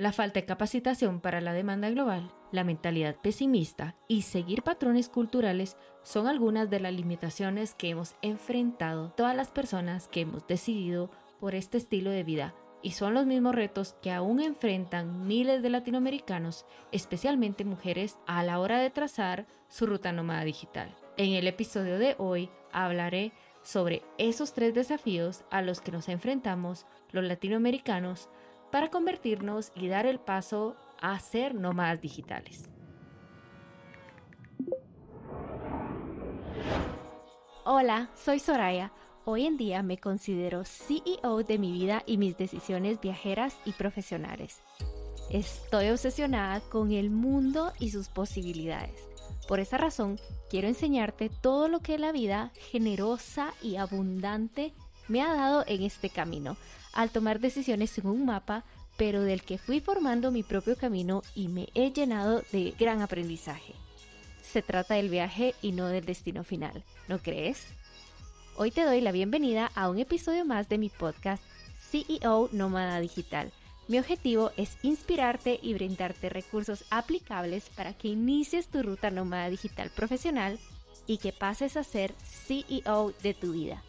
La falta de capacitación para la demanda global, la mentalidad pesimista y seguir patrones culturales son algunas de las limitaciones que hemos enfrentado todas las personas que hemos decidido por este estilo de vida y son los mismos retos que aún enfrentan miles de latinoamericanos, especialmente mujeres, a la hora de trazar su ruta nómada digital. En el episodio de hoy hablaré sobre esos tres desafíos a los que nos enfrentamos los latinoamericanos para convertirnos y dar el paso a ser nómadas digitales. Hola, soy Soraya. Hoy en día me considero CEO de mi vida y mis decisiones viajeras y profesionales. Estoy obsesionada con el mundo y sus posibilidades. Por esa razón, quiero enseñarte todo lo que la vida generosa y abundante me ha dado en este camino al tomar decisiones en un mapa, pero del que fui formando mi propio camino y me he llenado de gran aprendizaje. Se trata del viaje y no del destino final, ¿no crees? Hoy te doy la bienvenida a un episodio más de mi podcast CEO Nómada Digital. Mi objetivo es inspirarte y brindarte recursos aplicables para que inicies tu ruta nómada digital profesional y que pases a ser CEO de tu vida.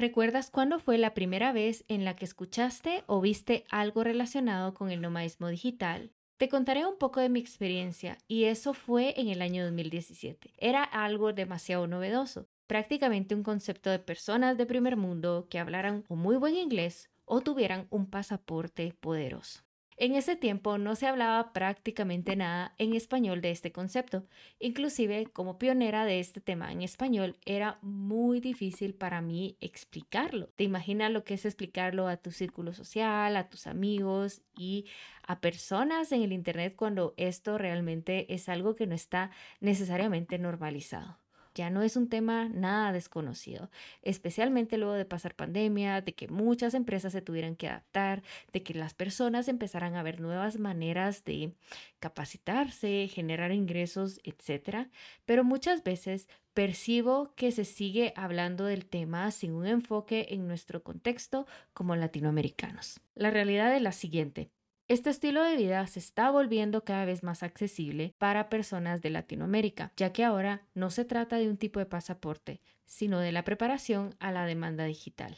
¿Recuerdas cuándo fue la primera vez en la que escuchaste o viste algo relacionado con el nomadismo digital? Te contaré un poco de mi experiencia y eso fue en el año 2017. Era algo demasiado novedoso, prácticamente un concepto de personas de primer mundo que hablaran un muy buen inglés o tuvieran un pasaporte poderoso. En ese tiempo no se hablaba prácticamente nada en español de este concepto. Inclusive, como pionera de este tema en español, era muy difícil para mí explicarlo. ¿Te imaginas lo que es explicarlo a tu círculo social, a tus amigos y a personas en el Internet cuando esto realmente es algo que no está necesariamente normalizado? Ya no es un tema nada desconocido, especialmente luego de pasar pandemia, de que muchas empresas se tuvieran que adaptar, de que las personas empezaran a ver nuevas maneras de capacitarse, generar ingresos, etc. Pero muchas veces percibo que se sigue hablando del tema sin un enfoque en nuestro contexto como latinoamericanos. La realidad es la siguiente. Este estilo de vida se está volviendo cada vez más accesible para personas de Latinoamérica, ya que ahora no se trata de un tipo de pasaporte, sino de la preparación a la demanda digital.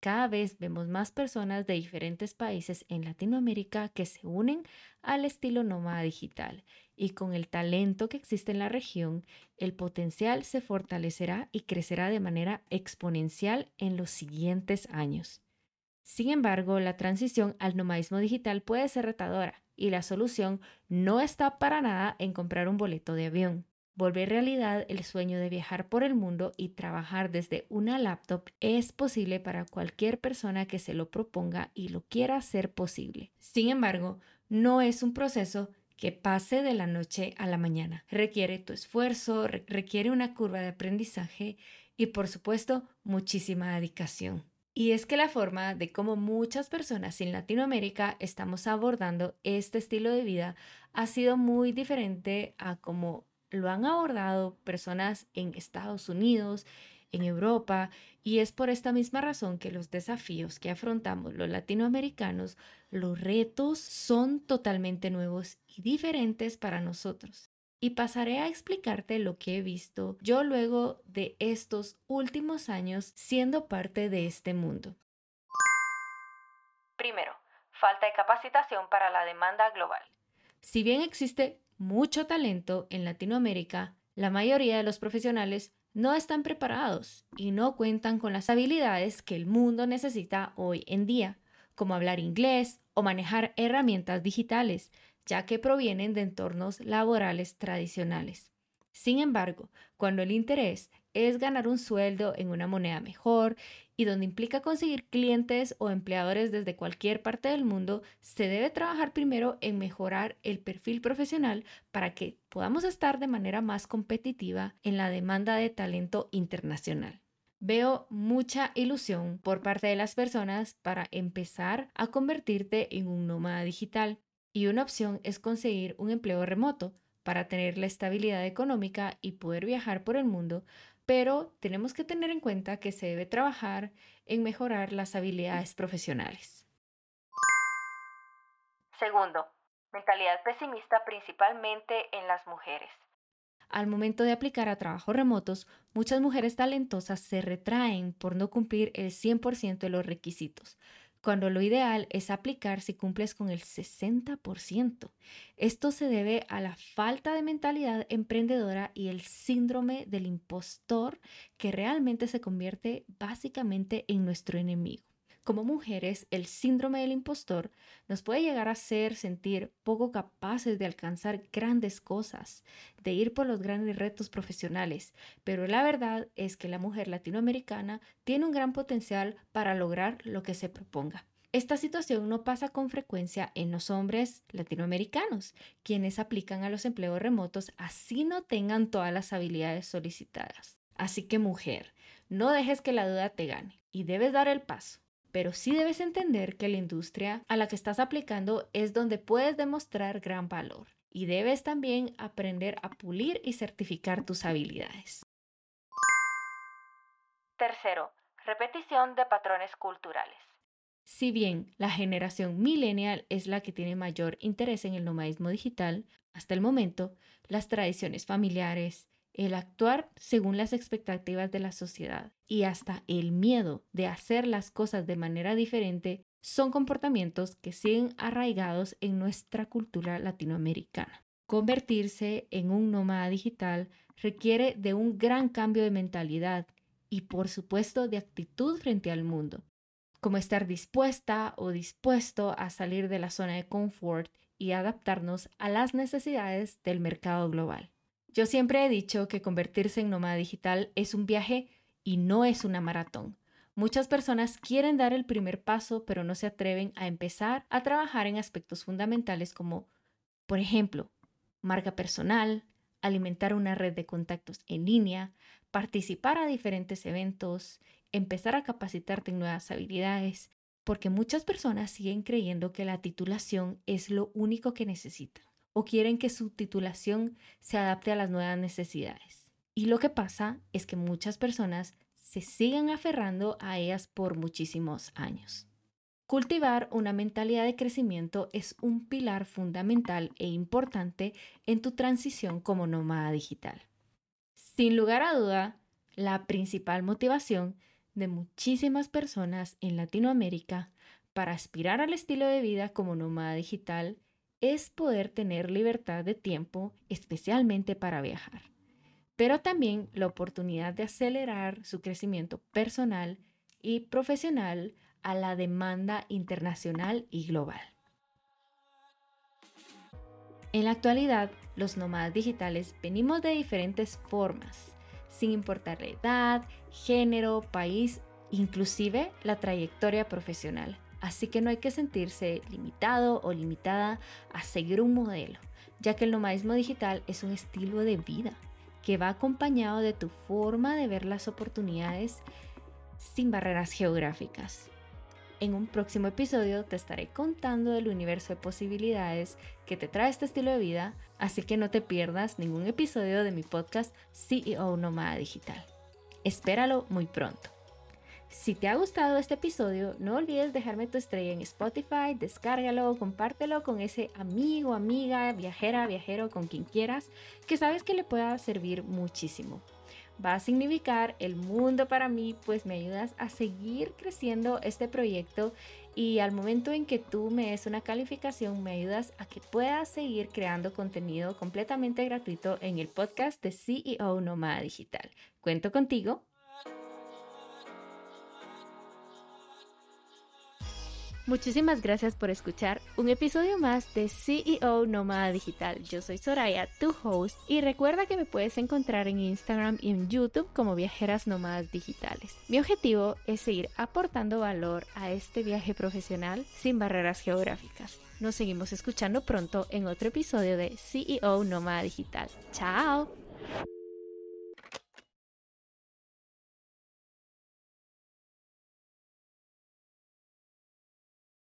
Cada vez vemos más personas de diferentes países en Latinoamérica que se unen al estilo nómada digital y con el talento que existe en la región, el potencial se fortalecerá y crecerá de manera exponencial en los siguientes años. Sin embargo, la transición al nomadismo digital puede ser retadora y la solución no está para nada en comprar un boleto de avión. Volver realidad el sueño de viajar por el mundo y trabajar desde una laptop es posible para cualquier persona que se lo proponga y lo quiera hacer posible. Sin embargo, no es un proceso que pase de la noche a la mañana. Requiere tu esfuerzo, requiere una curva de aprendizaje y por supuesto muchísima dedicación. Y es que la forma de cómo muchas personas en Latinoamérica estamos abordando este estilo de vida ha sido muy diferente a cómo lo han abordado personas en Estados Unidos, en Europa, y es por esta misma razón que los desafíos que afrontamos los latinoamericanos, los retos son totalmente nuevos y diferentes para nosotros y pasaré a explicarte lo que he visto yo luego de estos últimos años siendo parte de este mundo. Primero, falta de capacitación para la demanda global. Si bien existe mucho talento en Latinoamérica, la mayoría de los profesionales no están preparados y no cuentan con las habilidades que el mundo necesita hoy en día, como hablar inglés o manejar herramientas digitales, ya que provienen de entornos laborales tradicionales. Sin embargo, cuando el interés es ganar un sueldo en una moneda mejor y donde implica conseguir clientes o empleadores desde cualquier parte del mundo, se debe trabajar primero en mejorar el perfil profesional para que podamos estar de manera más competitiva en la demanda de talento internacional. Veo mucha ilusión por parte de las personas para empezar a convertirte en un nómada digital y una opción es conseguir un empleo remoto para tener la estabilidad económica y poder viajar por el mundo, pero tenemos que tener en cuenta que se debe trabajar en mejorar las habilidades profesionales. Segundo, mentalidad pesimista principalmente en las mujeres. Al momento de aplicar a trabajos remotos, muchas mujeres talentosas se retraen por no cumplir el 100% de los requisitos, cuando lo ideal es aplicar si cumples con el 60%. Esto se debe a la falta de mentalidad emprendedora y el síndrome del impostor que realmente se convierte básicamente en nuestro enemigo. Como mujeres, el síndrome del impostor nos puede llegar a hacer sentir poco capaces de alcanzar grandes cosas, de ir por los grandes retos profesionales, pero la verdad es que la mujer latinoamericana tiene un gran potencial para lograr lo que se proponga. Esta situación no pasa con frecuencia en los hombres latinoamericanos, quienes aplican a los empleos remotos así no tengan todas las habilidades solicitadas. Así que mujer, no dejes que la duda te gane y debes dar el paso pero sí debes entender que la industria a la que estás aplicando es donde puedes demostrar gran valor y debes también aprender a pulir y certificar tus habilidades. Tercero, repetición de patrones culturales. Si bien la generación millennial es la que tiene mayor interés en el nomadismo digital, hasta el momento, las tradiciones familiares, el actuar según las expectativas de la sociedad y hasta el miedo de hacer las cosas de manera diferente son comportamientos que siguen arraigados en nuestra cultura latinoamericana. Convertirse en un nómada digital requiere de un gran cambio de mentalidad y por supuesto de actitud frente al mundo, como estar dispuesta o dispuesto a salir de la zona de confort y adaptarnos a las necesidades del mercado global. Yo siempre he dicho que convertirse en nómada digital es un viaje y no es una maratón. Muchas personas quieren dar el primer paso, pero no se atreven a empezar a trabajar en aspectos fundamentales como, por ejemplo, marca personal, alimentar una red de contactos en línea, participar a diferentes eventos, empezar a capacitarte en nuevas habilidades, porque muchas personas siguen creyendo que la titulación es lo único que necesitan o quieren que su titulación se adapte a las nuevas necesidades. Y lo que pasa es que muchas personas se siguen aferrando a ellas por muchísimos años. Cultivar una mentalidad de crecimiento es un pilar fundamental e importante en tu transición como nómada digital. Sin lugar a duda, la principal motivación de muchísimas personas en Latinoamérica para aspirar al estilo de vida como nómada digital es poder tener libertad de tiempo, especialmente para viajar, pero también la oportunidad de acelerar su crecimiento personal y profesional a la demanda internacional y global. En la actualidad, los nómadas digitales venimos de diferentes formas, sin importar la edad, género, país, inclusive la trayectoria profesional. Así que no hay que sentirse limitado o limitada a seguir un modelo, ya que el nomadismo digital es un estilo de vida que va acompañado de tu forma de ver las oportunidades sin barreras geográficas. En un próximo episodio te estaré contando del universo de posibilidades que te trae este estilo de vida, así que no te pierdas ningún episodio de mi podcast CEO Nómada Digital. Espéralo muy pronto. Si te ha gustado este episodio, no olvides dejarme tu estrella en Spotify, descárgalo, compártelo con ese amigo, amiga, viajera, viajero, con quien quieras, que sabes que le pueda servir muchísimo. Va a significar el mundo para mí, pues me ayudas a seguir creciendo este proyecto y al momento en que tú me des una calificación, me ayudas a que pueda seguir creando contenido completamente gratuito en el podcast de CEO Nomada Digital. Cuento contigo Muchísimas gracias por escuchar un episodio más de CEO Nómada Digital. Yo soy Soraya, tu host, y recuerda que me puedes encontrar en Instagram y en YouTube como Viajeras Nómadas Digitales. Mi objetivo es seguir aportando valor a este viaje profesional sin barreras geográficas. Nos seguimos escuchando pronto en otro episodio de CEO Nómada Digital. ¡Chao!